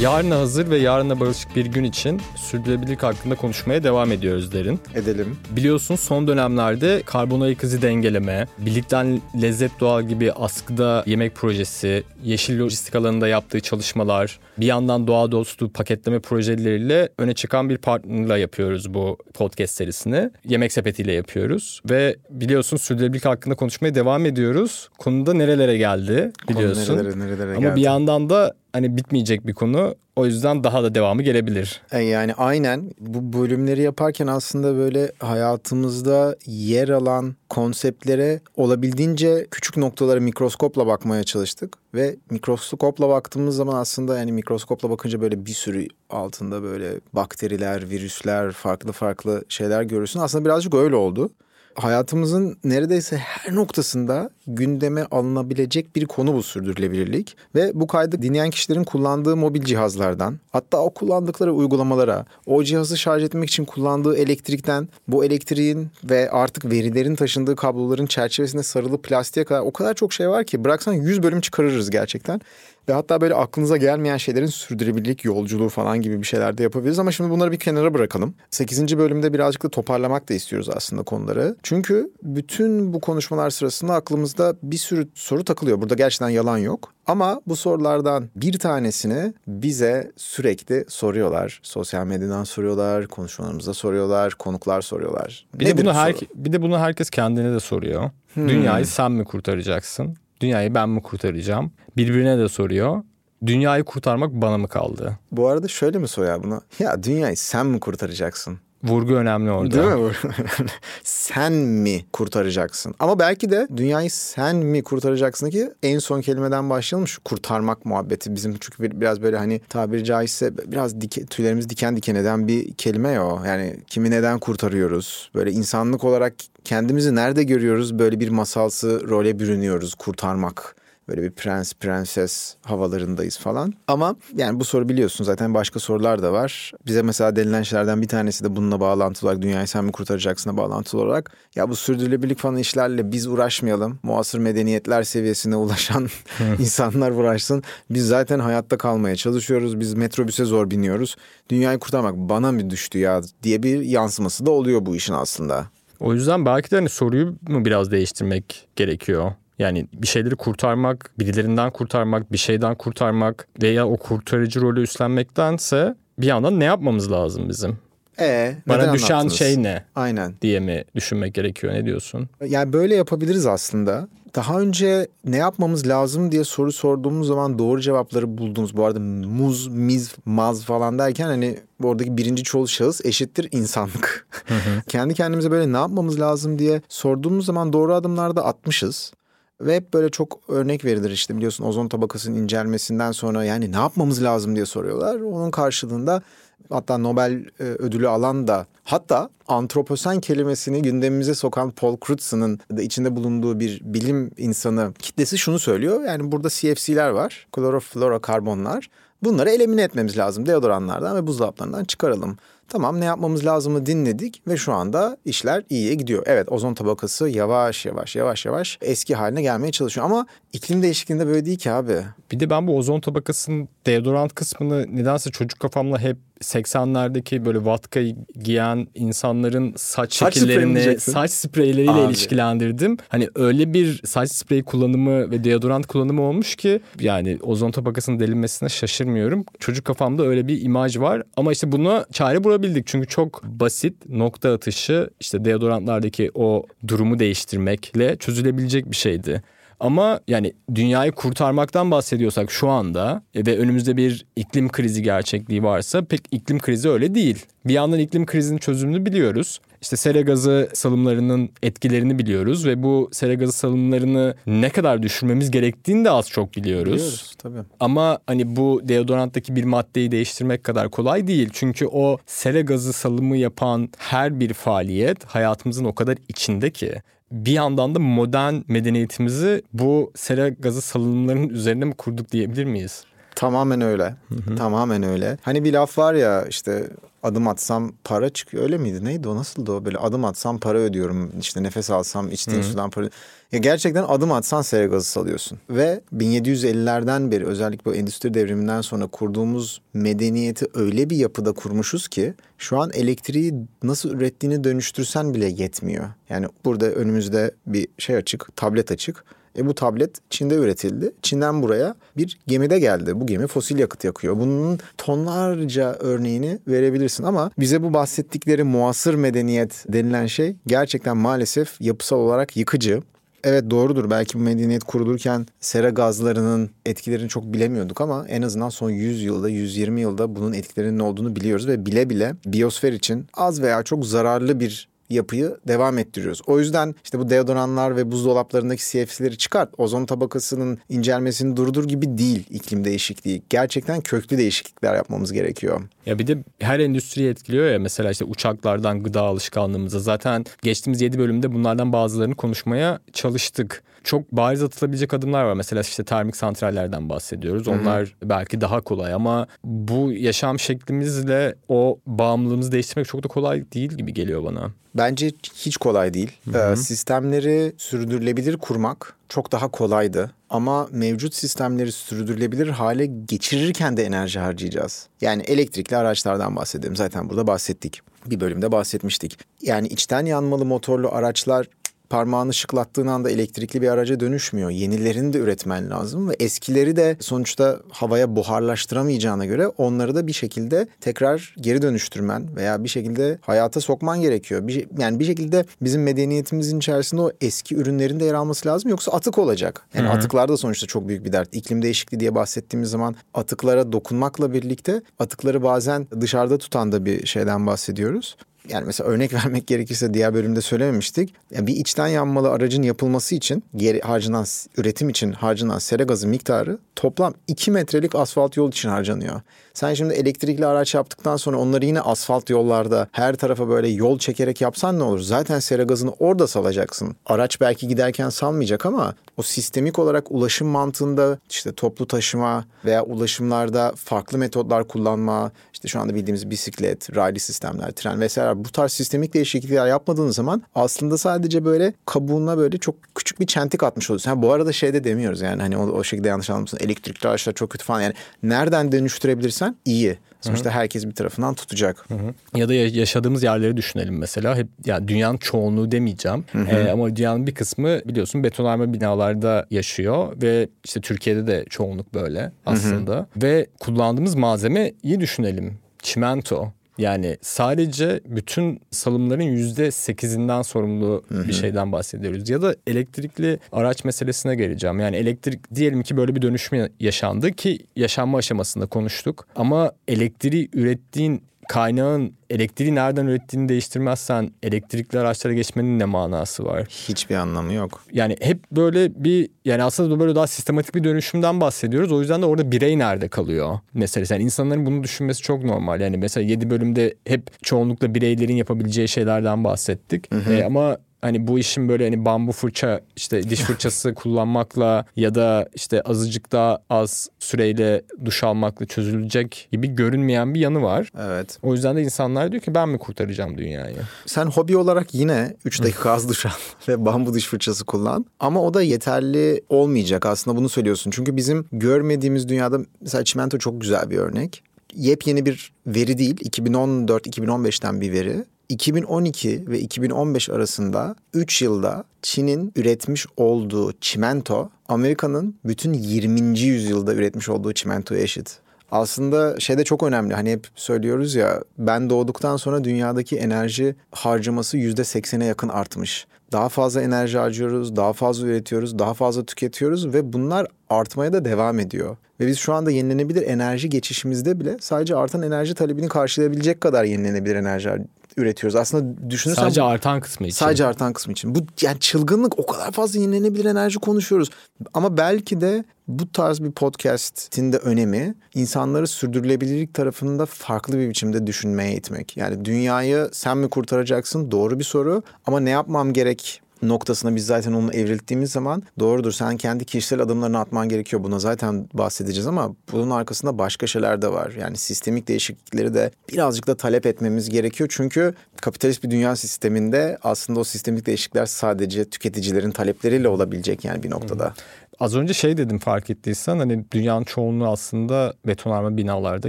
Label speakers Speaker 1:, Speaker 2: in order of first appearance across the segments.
Speaker 1: Yarına hazır ve yarına barışık bir gün için sürdürülebilirlik hakkında konuşmaya devam ediyoruz derin.
Speaker 2: Edelim.
Speaker 1: Biliyorsun son dönemlerde karbon ayak izi dengeleme, birlikten lezzet doğal gibi askıda yemek projesi, yeşil lojistik alanında yaptığı çalışmalar, bir yandan doğa dostu paketleme projeleriyle öne çıkan bir partnerla yapıyoruz bu podcast serisini. Yemek sepetiyle yapıyoruz ve biliyorsun sürdürülebilirlik hakkında konuşmaya devam ediyoruz. Konuda nerelere geldi biliyorsun.
Speaker 2: Konu nerelere nerelere
Speaker 1: Ama
Speaker 2: geldi.
Speaker 1: bir yandan da hani bitmeyecek bir konu. O yüzden daha da devamı gelebilir.
Speaker 2: E, Yani aynen bu bölümleri yaparken aslında böyle hayatımızda yer alan konseptlere olabildiğince küçük noktalara mikroskopla bakmaya çalıştık. Ve mikroskopla baktığımız zaman aslında yani mikroskopla bakınca böyle bir sürü altında böyle bakteriler, virüsler, farklı farklı şeyler görürsün. Aslında birazcık öyle oldu. Hayatımızın neredeyse her noktasında gündeme alınabilecek bir konu bu sürdürülebilirlik. Ve bu kaydı dinleyen kişilerin kullandığı mobil cihazlardan, hatta o kullandıkları uygulamalara, o cihazı şarj etmek için kullandığı elektrikten, bu elektriğin ve artık verilerin taşındığı kabloların çerçevesinde sarılı plastiğe kadar o kadar çok şey var ki bıraksan 100 bölüm çıkarırız gerçekten. Ve hatta böyle aklınıza gelmeyen şeylerin sürdürülebilirlik yolculuğu falan gibi bir şeyler de yapabiliriz. Ama şimdi bunları bir kenara bırakalım. 8. bölümde birazcık da toparlamak da istiyoruz aslında konuları. Çünkü bütün bu konuşmalar sırasında aklımızda bir sürü soru takılıyor. Burada gerçekten yalan yok. Ama bu sorulardan bir tanesini bize sürekli soruyorlar. Sosyal medyadan soruyorlar, konuşmalarımızda soruyorlar, konuklar soruyorlar.
Speaker 1: Bir de
Speaker 2: Nedir
Speaker 1: bunu
Speaker 2: bu
Speaker 1: her bir de bunu herkes kendine de soruyor. Dünyayı sen mi kurtaracaksın? Dünyayı ben mi kurtaracağım? Birbirine de soruyor. Dünyayı kurtarmak bana mı kaldı?
Speaker 2: Bu arada şöyle mi soruyor bunu? Ya dünyayı sen mi kurtaracaksın?
Speaker 1: Vurgu önemli orada.
Speaker 2: Değil mi? sen mi kurtaracaksın? Ama belki de dünyayı sen mi kurtaracaksın ki en son kelimeden başlayalım kurtarmak muhabbeti bizim çünkü bir- biraz böyle hani tabiri caizse biraz dike, tüylerimiz diken diken eden bir kelime ya o. Yani kimi neden kurtarıyoruz? Böyle insanlık olarak kendimizi nerede görüyoruz? Böyle bir masalsı role bürünüyoruz kurtarmak. Böyle bir prens prenses havalarındayız falan. Ama yani bu soru biliyorsun zaten başka sorular da var. Bize mesela denilen şeylerden bir tanesi de bununla bağlantılı olarak dünyayı sen mi kurtaracaksın'a bağlantılı olarak. Ya bu sürdürülebilirlik falan işlerle biz uğraşmayalım. Muasır medeniyetler seviyesine ulaşan insanlar uğraşsın. Biz zaten hayatta kalmaya çalışıyoruz. Biz metrobüse zor biniyoruz. Dünyayı kurtarmak bana mı düştü ya diye bir yansıması da oluyor bu işin aslında.
Speaker 1: O yüzden belki de hani soruyu mu biraz değiştirmek gerekiyor? Yani bir şeyleri kurtarmak, birilerinden kurtarmak, bir şeyden kurtarmak veya o kurtarıcı rolü üstlenmektense bir yandan ne yapmamız lazım bizim?
Speaker 2: E
Speaker 1: Bana düşen
Speaker 2: anlattınız?
Speaker 1: şey ne
Speaker 2: Aynen.
Speaker 1: diye mi düşünmek gerekiyor? Ne diyorsun?
Speaker 2: Yani böyle yapabiliriz aslında. Daha önce ne yapmamız lazım diye soru sorduğumuz zaman doğru cevapları buldunuz. Bu arada muz, miz, maz falan derken hani oradaki birinci çoğul şahıs eşittir insanlık. Kendi kendimize böyle ne yapmamız lazım diye sorduğumuz zaman doğru adımlarda atmışız. Ve hep böyle çok örnek verilir işte biliyorsun ozon tabakasının incelmesinden sonra yani ne yapmamız lazım diye soruyorlar. Onun karşılığında hatta Nobel e, ödülü alan da hatta antroposen kelimesini gündemimize sokan Paul Crutz'ın da içinde bulunduğu bir bilim insanı kitlesi şunu söylüyor. Yani burada CFC'ler var, kloroflorokarbonlar. Bunları elimine etmemiz lazım deodoranlardan ve buzdolaplarından çıkaralım. Tamam ne yapmamız lazımı dinledik ve şu anda işler iyiye gidiyor. Evet ozon tabakası yavaş yavaş yavaş yavaş eski haline gelmeye çalışıyor ama iklim değişikliğinde böyle değil ki abi.
Speaker 1: Bir de ben bu ozon tabakasının deodorant kısmını nedense çocuk kafamla hep 80'lerdeki böyle vatka giyen insanların saç,
Speaker 2: Saç
Speaker 1: şekillerini, saç spreyleriyle
Speaker 2: Abi.
Speaker 1: ilişkilendirdim. Hani öyle bir saç sprey kullanımı ve deodorant kullanımı olmuş ki yani ozon tabakasının delinmesine şaşırmıyorum. Çocuk kafamda öyle bir imaj var ama işte buna çare bulabildik. Çünkü çok basit nokta atışı işte deodorantlardaki o durumu değiştirmekle çözülebilecek bir şeydi. Ama yani dünyayı kurtarmaktan bahsediyorsak şu anda e, ve önümüzde bir iklim krizi gerçekliği varsa pek iklim krizi öyle değil. Bir yandan iklim krizinin çözümünü biliyoruz. İşte sera gazı salımlarının etkilerini biliyoruz ve bu sera gazı salımlarını ne kadar düşürmemiz gerektiğini de az çok biliyoruz.
Speaker 2: Biliyoruz tabii.
Speaker 1: Ama hani bu deodoranttaki bir maddeyi değiştirmek kadar kolay değil. Çünkü o sera gazı salımı yapan her bir faaliyet hayatımızın o kadar içinde ki bir yandan da modern medeniyetimizi bu sera gazı salınımlarının üzerine mi kurduk diyebilir miyiz?
Speaker 2: Tamamen öyle. Tamamen öyle. Hani bir laf var ya işte adım atsam para çıkıyor. Öyle miydi? Neydi o? Nasıldı o? Böyle adım atsam para ödüyorum. İşte nefes alsam içtiğim sudan para ya gerçekten adım atsan sera gazı salıyorsun. Ve 1750'lerden beri özellikle bu endüstri devriminden sonra kurduğumuz medeniyeti öyle bir yapıda kurmuşuz ki şu an elektriği nasıl ürettiğini dönüştürsen bile yetmiyor. Yani burada önümüzde bir şey açık, tablet açık. E bu tablet Çin'de üretildi. Çin'den buraya bir gemide geldi. Bu gemi fosil yakıt yakıyor. Bunun tonlarca örneğini verebilirsin ama bize bu bahsettikleri muasır medeniyet denilen şey gerçekten maalesef yapısal olarak yıkıcı. Evet doğrudur belki bu medeniyet kurulurken sera gazlarının etkilerini çok bilemiyorduk ama en azından son 100 yılda 120 yılda bunun etkilerinin ne olduğunu biliyoruz ve bile bile biyosfer için az veya çok zararlı bir yapıyı devam ettiriyoruz. O yüzden işte bu deodoranlar ve buzdolaplarındaki CFC'leri çıkart. Ozon tabakasının incelmesini durdur gibi değil iklim değişikliği. Gerçekten köklü değişiklikler yapmamız gerekiyor.
Speaker 1: Ya bir de her endüstriyi etkiliyor ya mesela işte uçaklardan gıda alışkanlığımıza. Zaten geçtiğimiz 7 bölümde bunlardan bazılarını konuşmaya çalıştık çok bariz atılabilecek adımlar var. Mesela işte termik santrallerden bahsediyoruz. Onlar Hı-hı. belki daha kolay ama bu yaşam şeklimizle o bağımlılığımızı değiştirmek çok da kolay değil gibi geliyor bana.
Speaker 2: Bence hiç kolay değil. Ee, sistemleri sürdürülebilir kurmak çok daha kolaydı. Ama mevcut sistemleri sürdürülebilir hale geçirirken de enerji harcayacağız. Yani elektrikli araçlardan bahsedelim. Zaten burada bahsettik. Bir bölümde bahsetmiştik. Yani içten yanmalı motorlu araçlar parmağını şıklattığın anda elektrikli bir araca dönüşmüyor. Yenilerini de üretmen lazım ve eskileri de sonuçta havaya buharlaştıramayacağına göre onları da bir şekilde tekrar geri dönüştürmen veya bir şekilde hayata sokman gerekiyor. Bir, yani bir şekilde bizim medeniyetimizin içerisinde o eski ürünlerin de yer alması lazım yoksa atık olacak. Yani Hı-hı. atıklar da sonuçta çok büyük bir dert. İklim değişikliği diye bahsettiğimiz zaman atıklara dokunmakla birlikte atıkları bazen dışarıda tutan da bir şeyden bahsediyoruz yani mesela örnek vermek gerekirse diğer bölümde söylememiştik. Yani bir içten yanmalı aracın yapılması için geri harcanan üretim için harcanan sera gazı miktarı toplam 2 metrelik asfalt yol için harcanıyor. Sen şimdi elektrikli araç yaptıktan sonra onları yine asfalt yollarda her tarafa böyle yol çekerek yapsan ne olur? Zaten sera gazını orada salacaksın. Araç belki giderken salmayacak ama o sistemik olarak ulaşım mantığında işte toplu taşıma veya ulaşımlarda farklı metotlar kullanma, işte şu anda bildiğimiz bisiklet, raylı sistemler, tren vesaire bu tarz sistemik değişiklikler yapmadığın zaman aslında sadece böyle kabuğuna böyle çok küçük bir çentik atmış oluyorsun. Ha, bu arada şey de demiyoruz yani hani o, o şekilde yanlış anlamışsın. Elektrikli araçlar çok kötü falan yani nereden dönüştürebilirsen iyi. Sonuçta Hı-hı. herkes bir tarafından tutacak.
Speaker 1: Hı-hı. Ya da yaşadığımız yerleri düşünelim mesela. Hep yani dünyanın çoğunluğu demeyeceğim. Ee, ama dünyanın bir kısmı biliyorsun betonarme binalarda yaşıyor ve işte Türkiye'de de çoğunluk böyle aslında. Hı-hı. Ve kullandığımız malzemeyi düşünelim. Çimento. Yani sadece bütün salımların yüzde sekizinden sorumlu Hı-hı. bir şeyden bahsediyoruz. Ya da elektrikli araç meselesine geleceğim. Yani elektrik diyelim ki böyle bir dönüşme yaşandı ki yaşanma aşamasında konuştuk. Ama elektriği ürettiğin kaynağın elektriği nereden ürettiğini değiştirmezsen elektrikli araçlara geçmenin ne manası var?
Speaker 2: Hiçbir anlamı yok.
Speaker 1: Yani hep böyle bir yani aslında böyle daha sistematik bir dönüşümden bahsediyoruz. O yüzden de orada birey nerede kalıyor? Mesela yani insanların bunu düşünmesi çok normal. Yani mesela 7 bölümde hep çoğunlukla bireylerin yapabileceği şeylerden bahsettik. Hı hı. E, ama hani bu işin böyle hani bambu fırça işte diş fırçası kullanmakla ya da işte azıcık daha az süreyle duş almakla çözülecek gibi görünmeyen bir yanı var.
Speaker 2: Evet.
Speaker 1: O yüzden de insanlar diyor ki ben mi kurtaracağım dünyayı?
Speaker 2: Sen hobi olarak yine 3 dakika az duş al ve bambu diş fırçası kullan. Ama o da yeterli olmayacak aslında bunu söylüyorsun. Çünkü bizim görmediğimiz dünyada mesela çimento çok güzel bir örnek yepyeni bir veri değil. 2014-2015'ten bir veri. 2012 ve 2015 arasında 3 yılda Çin'in üretmiş olduğu çimento Amerika'nın bütün 20. yüzyılda üretmiş olduğu çimentoya eşit. Aslında şey de çok önemli. Hani hep söylüyoruz ya ben doğduktan sonra dünyadaki enerji harcaması %80'e yakın artmış. Daha fazla enerji harcıyoruz, daha fazla üretiyoruz, daha fazla tüketiyoruz ve bunlar artmaya da devam ediyor. Ve biz şu anda yenilenebilir enerji geçişimizde bile sadece artan enerji talebini karşılayabilecek kadar yenilenebilir enerji üretiyoruz. Aslında düşünürsen
Speaker 1: sadece artan kısmı için.
Speaker 2: Sadece artan kısmı için. Bu yani çılgınlık o kadar fazla yenilenebilir enerji konuşuyoruz. Ama belki de bu tarz bir podcast'in de önemi insanları sürdürülebilirlik tarafında farklı bir biçimde düşünmeye itmek. Yani dünyayı sen mi kurtaracaksın? Doğru bir soru. Ama ne yapmam gerek noktasına biz zaten onu evrildiğimiz zaman doğrudur sen kendi kişisel adımlarını atman gerekiyor. Buna zaten bahsedeceğiz ama bunun arkasında başka şeyler de var. Yani sistemik değişiklikleri de birazcık da talep etmemiz gerekiyor. Çünkü kapitalist bir dünya sisteminde aslında o sistemik değişiklikler sadece tüketicilerin talepleriyle olabilecek yani bir noktada. Hı.
Speaker 1: Az önce şey dedim fark ettiysen hani dünyanın çoğunluğu aslında betonarme binalarda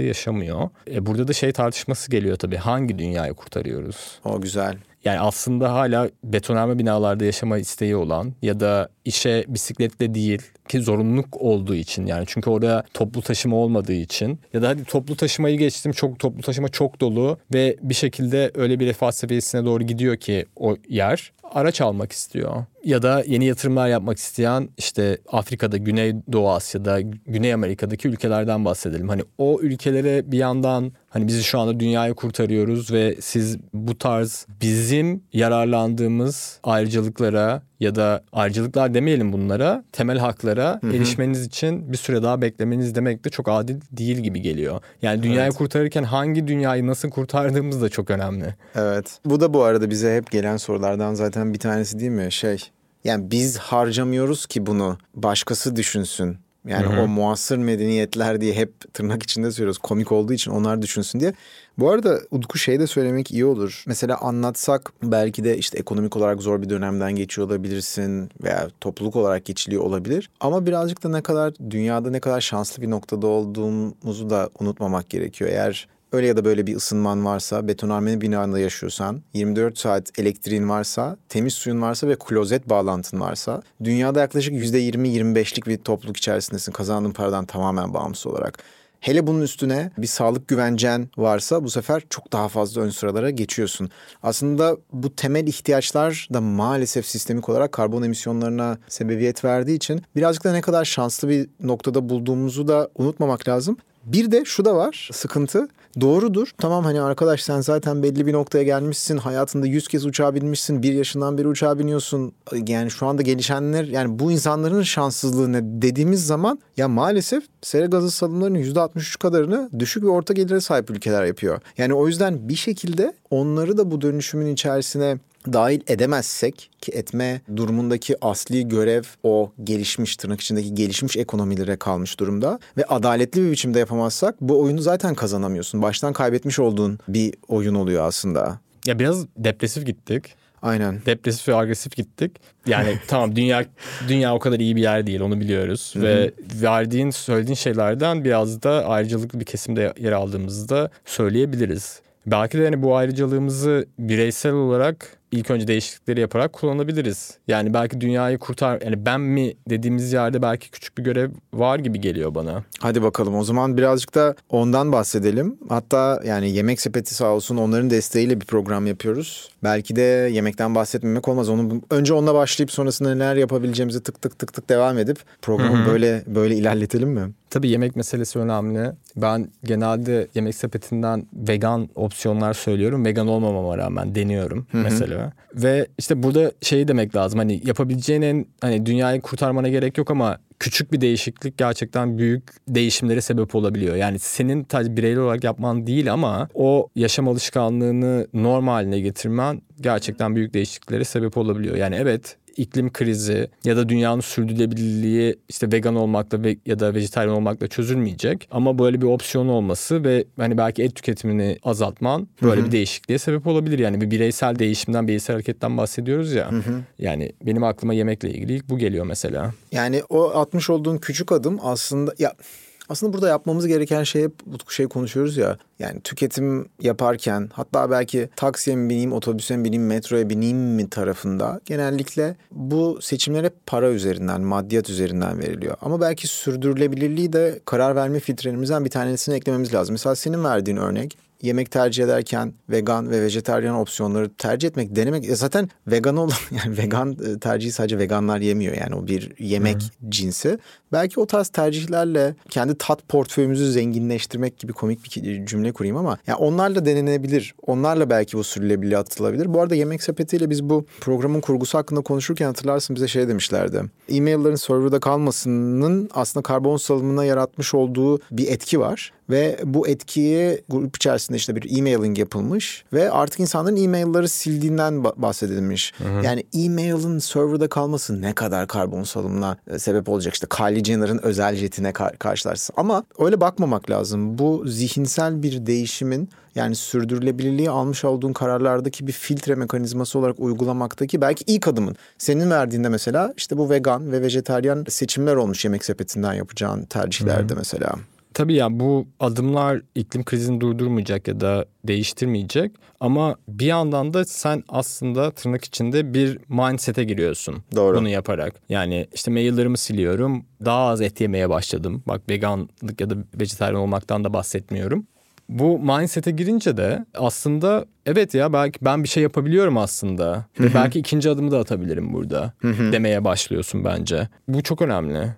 Speaker 1: yaşamıyor. E burada da şey tartışması geliyor tabii hangi dünyayı kurtarıyoruz?
Speaker 2: O güzel.
Speaker 1: Yani aslında hala betonarme binalarda yaşama isteği olan ya da işe bisikletle değil ki zorunluluk olduğu için yani çünkü orada toplu taşıma olmadığı için ya da hadi toplu taşımayı geçtim çok toplu taşıma çok dolu ve bir şekilde öyle bir refah seviyesine doğru gidiyor ki o yer araç almak istiyor. Ya da yeni yatırımlar yapmak isteyen işte Afrika'da, Güney Doğu Asya'da, Güney Amerika'daki ülkelerden bahsedelim. Hani o ülkelere bir yandan hani bizi şu anda dünyayı kurtarıyoruz ve siz bu tarz bizim yararlandığımız ayrıcalıklara ya da ayrıcalıklar demeyelim bunlara temel haklara Hı-hı. erişmeniz için bir süre daha beklemeniz demek de çok adil değil gibi geliyor. Yani dünyayı evet. kurtarırken hangi dünyayı nasıl kurtardığımız da çok önemli.
Speaker 2: Evet. Bu da bu arada bize hep gelen sorulardan zaten bir tanesi değil mi? Şey yani biz harcamıyoruz ki bunu başkası düşünsün. Yani Hı-hı. o muasır medeniyetler diye hep tırnak içinde söylüyoruz. Komik olduğu için onlar düşünsün diye. Bu arada Utku şey de söylemek iyi olur. Mesela anlatsak belki de işte ekonomik olarak zor bir dönemden geçiyor olabilirsin veya topluluk olarak geçiliyor olabilir. Ama birazcık da ne kadar dünyada ne kadar şanslı bir noktada olduğumuzu da unutmamak gerekiyor. Eğer öyle ya da böyle bir ısınman varsa, betonarme binanda yaşıyorsan, 24 saat elektriğin varsa, temiz suyun varsa ve klozet bağlantın varsa, dünyada yaklaşık %20-25'lik bir topluluk içerisindesin kazandığın paradan tamamen bağımsız olarak. Hele bunun üstüne bir sağlık güvencen varsa bu sefer çok daha fazla ön sıralara geçiyorsun. Aslında bu temel ihtiyaçlar da maalesef sistemik olarak karbon emisyonlarına sebebiyet verdiği için birazcık da ne kadar şanslı bir noktada bulduğumuzu da unutmamak lazım. Bir de şu da var sıkıntı. Doğrudur. Tamam hani arkadaş sen zaten belli bir noktaya gelmişsin. Hayatında yüz kez uçağa binmişsin. Bir yaşından beri uçağa biniyorsun. Yani şu anda gelişenler yani bu insanların şanssızlığı ne dediğimiz zaman ya maalesef sera gazı salımlarının %63 kadarını düşük ve orta gelire sahip ülkeler yapıyor. Yani o yüzden bir şekilde onları da bu dönüşümün içerisine dahil edemezsek ki etme durumundaki asli görev o gelişmiş tırnak içindeki gelişmiş ekonomilere kalmış durumda ve adaletli bir biçimde yapamazsak bu oyunu zaten kazanamıyorsun. Baştan kaybetmiş olduğun bir oyun oluyor aslında.
Speaker 1: Ya biraz depresif gittik.
Speaker 2: Aynen.
Speaker 1: Depresif ve agresif gittik. Yani tamam dünya dünya o kadar iyi bir yer değil onu biliyoruz ve verdiğin söylediğin şeylerden biraz da ayrıcalıklı bir kesimde yer aldığımızda söyleyebiliriz. Belki de hani bu ayrıcalığımızı bireysel olarak ilk önce değişiklikleri yaparak kullanabiliriz. Yani belki dünyayı kurtar yani ben mi dediğimiz yerde belki küçük bir görev var gibi geliyor bana.
Speaker 2: Hadi bakalım o zaman birazcık da ondan bahsedelim. Hatta yani Yemek Sepeti sağ olsun onların desteğiyle bir program yapıyoruz. Belki de yemekten bahsetmemek olmaz. Onu önce onunla başlayıp sonrasında neler yapabileceğimizi tık tık tık tık devam edip programı Hı-hı. böyle böyle ilerletelim mi?
Speaker 1: Tabii yemek meselesi önemli. Ben genelde yemek sepetinden vegan opsiyonlar söylüyorum. Vegan olmamama rağmen deniyorum Hı-hı. mesela. Ve işte burada şeyi demek lazım. Hani yapabileceğin hani dünyayı kurtarmana gerek yok ama küçük bir değişiklik gerçekten büyük değişimlere sebep olabiliyor. Yani senin sadece bireysel olarak yapman değil ama o yaşam alışkanlığını normal haline getirmen gerçekten büyük değişikliklere sebep olabiliyor. Yani evet iklim krizi ya da dünyanın sürdürülebilirliği işte vegan olmakla ve ya da vejetaryen olmakla çözülmeyecek. Ama böyle bir opsiyon olması ve hani belki et tüketimini azaltman böyle Hı-hı. bir değişikliğe sebep olabilir. Yani bir bireysel değişimden, bireysel hareketten bahsediyoruz ya. Hı-hı. Yani benim aklıma yemekle ilgili bu geliyor mesela.
Speaker 2: Yani o atmış olduğun küçük adım aslında ya aslında burada yapmamız gereken şey hep bu şey konuşuyoruz ya. Yani tüketim yaparken hatta belki taksiye mi bineyim, otobüse mi bineyim, metroya bineyim mi tarafında genellikle bu seçimler hep para üzerinden, maddiyat üzerinden veriliyor. Ama belki sürdürülebilirliği de karar verme filtrelerimizden bir tanesini eklememiz lazım. Mesela senin verdiğin örnek yemek tercih ederken vegan ve vejetaryen opsiyonları tercih etmek, denemek e zaten vegan olan yani vegan e, tercihi sadece veganlar yemiyor yani o bir yemek Hı-hı. cinsi. Belki o tarz tercihlerle kendi tat portföyümüzü zenginleştirmek gibi komik bir cümle kurayım ama yani onlarla denenebilir. Onlarla belki bu sürdürülebilirliğe atılabilir. Bu arada yemek sepetiyle biz bu programın kurgusu hakkında konuşurken hatırlarsın bize şey demişlerdi. E-mail'ların serverda kalmasının aslında karbon salımına yaratmış olduğu bir etki var ve bu etkiyi grup içerisinde işte bir e-mailing yapılmış ve artık insanların e-mailleri sildiğinden bahsedilmiş. Hı hı. Yani e-mailin serverda kalması ne kadar karbon salımına e, sebep olacak işte Kylie Jenner'ın özel jetine kar- karşılarsın. Ama öyle bakmamak lazım. Bu zihinsel bir değişimin yani sürdürülebilirliği almış olduğun kararlardaki bir filtre mekanizması olarak uygulamaktaki belki ilk adımın. Senin verdiğinde mesela işte bu vegan ve vejetaryen seçimler olmuş yemek sepetinden yapacağın tercihlerde Hı. mesela.
Speaker 1: Tabii ya bu adımlar iklim krizini durdurmayacak ya da değiştirmeyecek ama bir yandan da sen aslında tırnak içinde bir mindset'e giriyorsun.
Speaker 2: Doğru.
Speaker 1: Bunu yaparak. Yani işte maillerimi siliyorum. Daha az et yemeye başladım. Bak veganlık ya da vejetaryen olmaktan da bahsetmiyorum. Bu mindset'e girince de aslında evet ya belki ben bir şey yapabiliyorum aslında. Belki ikinci adımı da atabilirim burada demeye başlıyorsun bence. Bu çok önemli.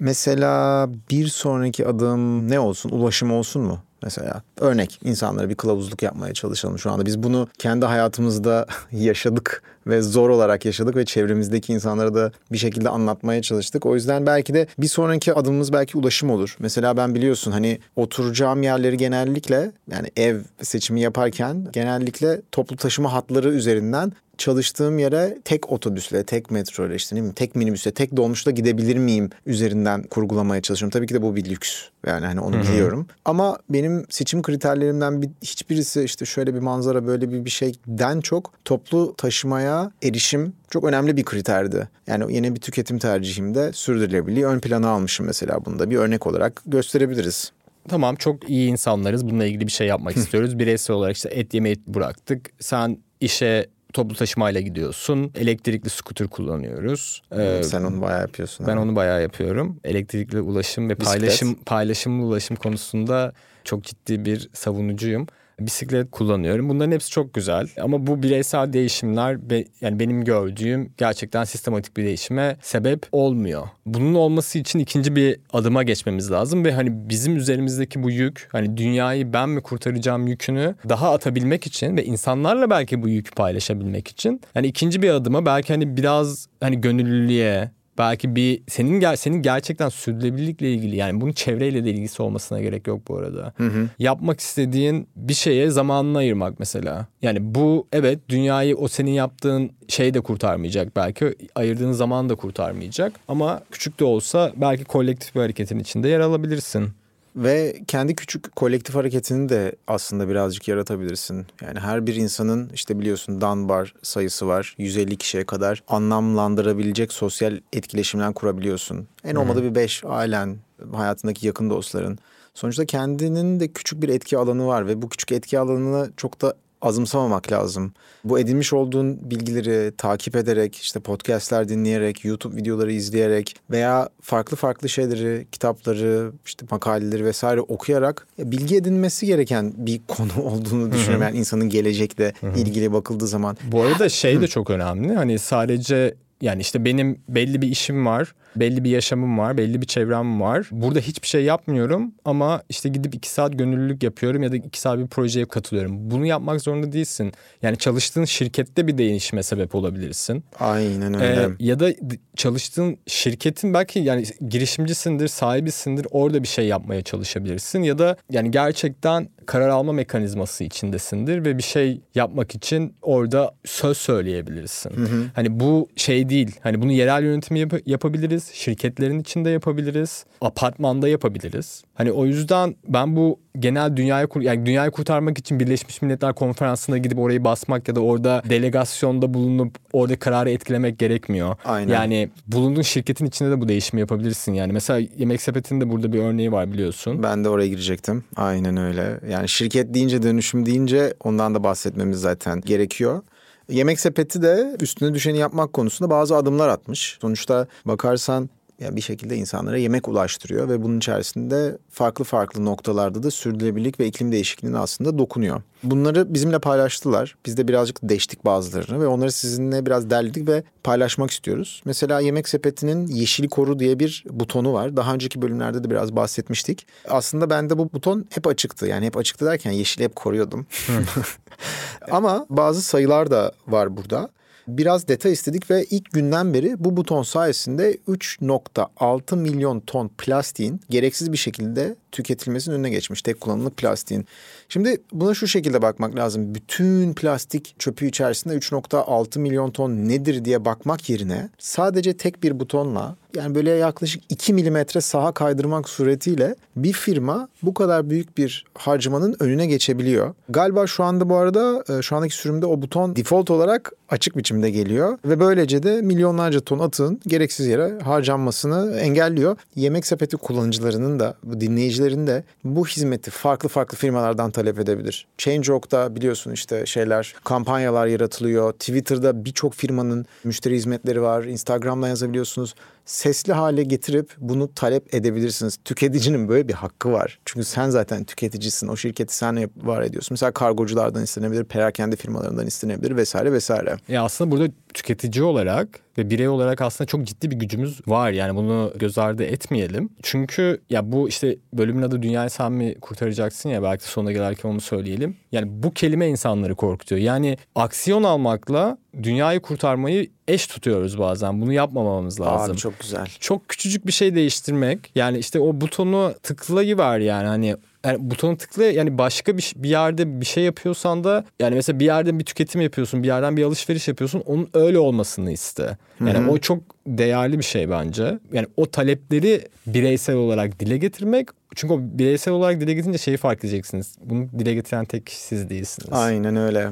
Speaker 2: Mesela bir sonraki adım ne olsun? Ulaşım olsun mu? Mesela örnek insanlara bir kılavuzluk yapmaya çalışalım şu anda. Biz bunu kendi hayatımızda yaşadık ve zor olarak yaşadık ve çevremizdeki insanlara da bir şekilde anlatmaya çalıştık. O yüzden belki de bir sonraki adımımız belki ulaşım olur. Mesela ben biliyorsun hani oturacağım yerleri genellikle yani ev seçimi yaparken genellikle toplu taşıma hatları üzerinden çalıştığım yere tek otobüsle, tek metro ile işte değil mi? tek minibüsle, tek dolmuşla gidebilir miyim üzerinden kurgulamaya çalışıyorum. Tabii ki de bu bir lüks. Yani hani onu Hı-hı. biliyorum. Ama benim seçim kriterlerimden bir, hiçbirisi işte şöyle bir manzara, böyle bir bir şeyden çok toplu taşımaya erişim çok önemli bir kriterdi. Yani yeni bir tüketim tercihimde sürdürülebilirliği ön plana almışım mesela bunda. Bir örnek olarak gösterebiliriz
Speaker 1: tamam çok iyi insanlarız. Bununla ilgili bir şey yapmak istiyoruz. Bireysel olarak işte et yemeyi bıraktık. Sen işe toplu taşımayla gidiyorsun. Elektrikli skuter kullanıyoruz.
Speaker 2: Ee, Sen onu bayağı yapıyorsun.
Speaker 1: Ben abi. onu bayağı yapıyorum. Elektrikli ulaşım ve Bisiklet. paylaşım paylaşımlı ulaşım konusunda çok ciddi bir savunucuyum bisiklet kullanıyorum. Bunların hepsi çok güzel ama bu bireysel değişimler be, yani benim gördüğüm gerçekten sistematik bir değişime sebep olmuyor. Bunun olması için ikinci bir adıma geçmemiz lazım ve hani bizim üzerimizdeki bu yük hani dünyayı ben mi kurtaracağım yükünü daha atabilmek için ve insanlarla belki bu yükü paylaşabilmek için hani ikinci bir adıma belki hani biraz hani gönüllülüğe belki bir senin ger senin gerçekten sürdürülebilirlikle ilgili yani bunun çevreyle de ilgisi olmasına gerek yok bu arada. Hı hı. Yapmak istediğin bir şeye zamanını ayırmak mesela. Yani bu evet dünyayı o senin yaptığın şey de kurtarmayacak belki ayırdığın zaman da kurtarmayacak ama küçük de olsa belki kolektif bir hareketin içinde yer alabilirsin.
Speaker 2: Ve kendi küçük kolektif hareketini de aslında birazcık yaratabilirsin. Yani her bir insanın işte biliyorsun Dunbar sayısı var. 150 kişiye kadar anlamlandırabilecek sosyal etkileşimler kurabiliyorsun. En olmadı bir 5 ailen, hayatındaki yakın dostların. Sonuçta kendinin de küçük bir etki alanı var ve bu küçük etki alanını çok da azımsamamak lazım. Bu edinmiş olduğun bilgileri takip ederek, işte podcastler dinleyerek, YouTube videoları izleyerek veya farklı farklı şeyleri, kitapları, işte makaleleri vesaire okuyarak bilgi edinmesi gereken bir konu olduğunu düşünüyorum. Yani insanın gelecekle ilgili bakıldığı zaman.
Speaker 1: Bu arada şey de çok önemli. Hani sadece yani işte benim belli bir işim var, belli bir yaşamım var, belli bir çevrem var. Burada hiçbir şey yapmıyorum ama işte gidip iki saat gönüllülük yapıyorum ya da iki saat bir projeye katılıyorum. Bunu yapmak zorunda değilsin. Yani çalıştığın şirkette bir değişime sebep olabilirsin.
Speaker 2: Aynen öyle. Ee,
Speaker 1: ya da çalıştığın şirketin belki yani girişimcisindir, sahibisindir. Orada bir şey yapmaya çalışabilirsin ya da yani gerçekten karar alma mekanizması içindesindir ve bir şey yapmak için orada söz söyleyebilirsin. Hı hı. Hani bu şey değil. Hani bunu yerel yönetimi yap- yapabiliriz, şirketlerin içinde yapabiliriz, apartmanda yapabiliriz. Hani o yüzden ben bu genel dünyayı kur yani dünyayı kurtarmak için Birleşmiş Milletler Konferansı'na gidip orayı basmak ya da orada delegasyonda bulunup orada kararı etkilemek gerekmiyor.
Speaker 2: Aynen.
Speaker 1: Yani bulunduğun şirketin içinde de bu değişimi yapabilirsin yani. Mesela Yemek Sepeti'nin de burada bir örneği var biliyorsun.
Speaker 2: Ben de oraya girecektim. Aynen öyle. Yani şirket deyince dönüşüm deyince ondan da bahsetmemiz zaten gerekiyor. Yemek sepeti de üstüne düşeni yapmak konusunda bazı adımlar atmış. Sonuçta bakarsan yani bir şekilde insanlara yemek ulaştırıyor ve bunun içerisinde farklı farklı noktalarda da sürdürülebilirlik ve iklim değişikliğine aslında dokunuyor. Bunları bizimle paylaştılar. Biz de birazcık deştik bazılarını ve onları sizinle biraz derledik ve paylaşmak istiyoruz. Mesela Yemek Sepeti'nin Yeşil Koru diye bir butonu var. Daha önceki bölümlerde de biraz bahsetmiştik. Aslında bende bu buton hep açıktı. Yani hep açıktı derken yeşili hep koruyordum. Ama bazı sayılar da var burada. Biraz detay istedik ve ilk günden beri bu buton sayesinde 3.6 milyon ton plastiğin gereksiz bir şekilde tüketilmesinin önüne geçmiş. Tek kullanımlık plastiğin. Şimdi buna şu şekilde bakmak lazım. Bütün plastik çöpü içerisinde 3.6 milyon ton nedir diye bakmak yerine sadece tek bir butonla yani böyle yaklaşık 2 milimetre saha kaydırmak suretiyle bir firma bu kadar büyük bir harcamanın önüne geçebiliyor. Galiba şu anda bu arada e, şu andaki sürümde o buton default olarak açık biçimde geliyor ve böylece de milyonlarca ton atığın gereksiz yere harcanmasını engelliyor. Yemek sepeti kullanıcılarının da bu dinleyicilerin de bu hizmeti farklı farklı firmalardan talep edebilir. Change.org'da biliyorsun işte şeyler kampanyalar yaratılıyor. Twitter'da birçok firmanın müşteri hizmetleri var. Instagram'dan yazabiliyorsunuz sesli hale getirip bunu talep edebilirsiniz. Tüketicinin böyle bir hakkı var. Çünkü sen zaten tüketicisin. O şirketi sen var ediyorsun. Mesela kargoculardan istenebilir, perakende firmalarından istenebilir vesaire vesaire.
Speaker 1: Ya aslında burada tüketici olarak ve birey olarak aslında çok ciddi bir gücümüz var. Yani bunu göz ardı etmeyelim. Çünkü ya bu işte bölümün adı Dünyayı Sen mi kurtaracaksın ya belki sonuna gelirken onu söyleyelim. Yani bu kelime insanları korkutuyor. Yani aksiyon almakla dünyayı kurtarmayı eş tutuyoruz bazen. Bunu yapmamamız lazım.
Speaker 2: Abi çok güzel.
Speaker 1: Çok küçücük bir şey değiştirmek. Yani işte o butonu tıklayıver yani hani yani butonu tıkla yani başka bir, bir yerde bir şey yapıyorsan da yani mesela bir yerden bir tüketim yapıyorsun bir yerden bir alışveriş yapıyorsun onun öyle olmasını iste. Yani Hı-hı. o çok değerli bir şey bence. Yani o talepleri bireysel olarak dile getirmek çünkü o bireysel olarak dile getirince şeyi fark edeceksiniz. Bunu dile getiren tek kişi siz değilsiniz.
Speaker 2: Aynen öyle.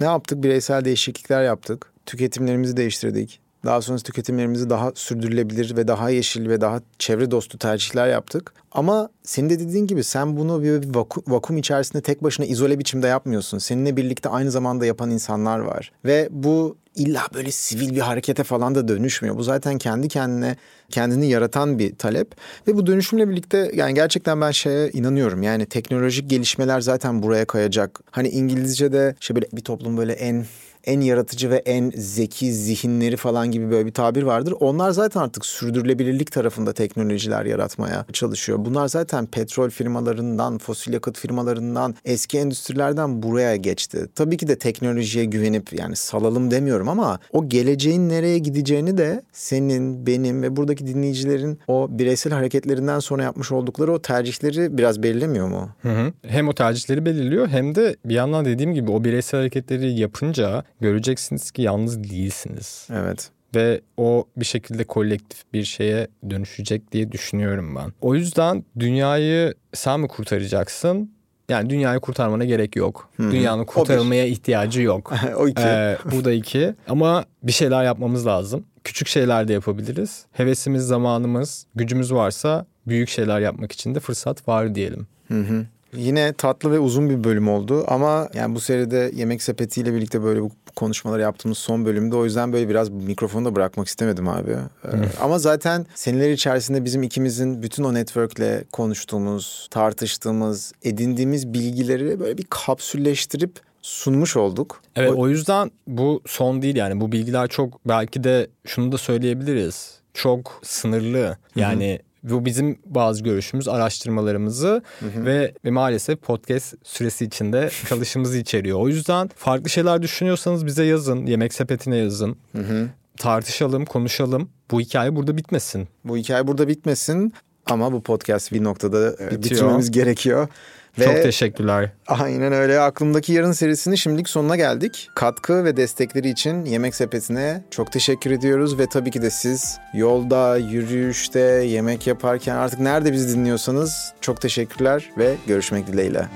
Speaker 2: Ne yaptık? Bireysel değişiklikler yaptık. Tüketimlerimizi değiştirdik. Daha sonra tüketimlerimizi daha sürdürülebilir ve daha yeşil ve daha çevre dostu tercihler yaptık. Ama senin de dediğin gibi sen bunu bir vakum, vakum içerisinde tek başına izole biçimde yapmıyorsun. Seninle birlikte aynı zamanda yapan insanlar var. Ve bu illa böyle sivil bir harekete falan da dönüşmüyor. Bu zaten kendi kendine kendini yaratan bir talep ve bu dönüşümle birlikte yani gerçekten ben şeye inanıyorum. Yani teknolojik gelişmeler zaten buraya kayacak. Hani İngilizce'de şey böyle bir toplum böyle en en yaratıcı ve en zeki zihinleri falan gibi böyle bir tabir vardır. Onlar zaten artık sürdürülebilirlik tarafında teknolojiler yaratmaya çalışıyor. Bunlar zaten petrol firmalarından, fosil yakıt firmalarından, eski endüstrilerden buraya geçti. Tabii ki de teknolojiye güvenip yani salalım demiyorum ama o geleceğin nereye gideceğini de senin, benim ve buradaki dinleyicilerin o bireysel hareketlerinden sonra yapmış oldukları o tercihleri biraz belirlemiyor mu?
Speaker 1: Hı hı. Hem o tercihleri belirliyor hem de bir yandan dediğim gibi o bireysel hareketleri yapınca göreceksiniz ki yalnız değilsiniz.
Speaker 2: Evet.
Speaker 1: Ve o bir şekilde kolektif bir şeye dönüşecek diye düşünüyorum ben. O yüzden dünyayı sen mi kurtaracaksın? Yani dünyayı kurtarmana gerek yok. Hı-hı. Dünyanın kurtarılmaya ihtiyacı yok.
Speaker 2: o iki. Ee,
Speaker 1: bu da iki. Ama bir şeyler yapmamız lazım. Küçük şeyler de yapabiliriz. Hevesimiz, zamanımız, gücümüz varsa büyük şeyler yapmak için de fırsat var diyelim.
Speaker 2: Hı hı. Yine tatlı ve uzun bir bölüm oldu ama yani bu seride Yemek Sepeti ile birlikte böyle bu konuşmaları yaptığımız son bölümde o yüzden böyle biraz mikrofonu da bırakmak istemedim abi. Ee, ama zaten seneler içerisinde bizim ikimizin bütün o network'le konuştuğumuz, tartıştığımız, edindiğimiz bilgileri böyle bir kapsülleştirip sunmuş olduk.
Speaker 1: Evet o, o yüzden bu son değil yani bu bilgiler çok belki de şunu da söyleyebiliriz. Çok sınırlı. Yani Hı-hı bu bizim bazı görüşümüz, araştırmalarımızı hı hı. Ve, ve maalesef podcast süresi içinde çalışımızı içeriyor. O yüzden farklı şeyler düşünüyorsanız bize yazın. Yemek sepetine yazın. Hı hı. Tartışalım, konuşalım. Bu hikaye burada bitmesin.
Speaker 2: Bu hikaye burada bitmesin. Ama bu podcast bir noktada evet, bitirmemiz gerekiyor.
Speaker 1: Ve Çok teşekkürler.
Speaker 2: Aynen öyle. Aklımdaki Yarın serisini şimdilik sonuna geldik. Katkı ve destekleri için Yemek Sepeti'ne çok teşekkür ediyoruz. Ve tabii ki de siz yolda, yürüyüşte, yemek yaparken artık nerede bizi dinliyorsanız çok teşekkürler ve görüşmek dileğiyle.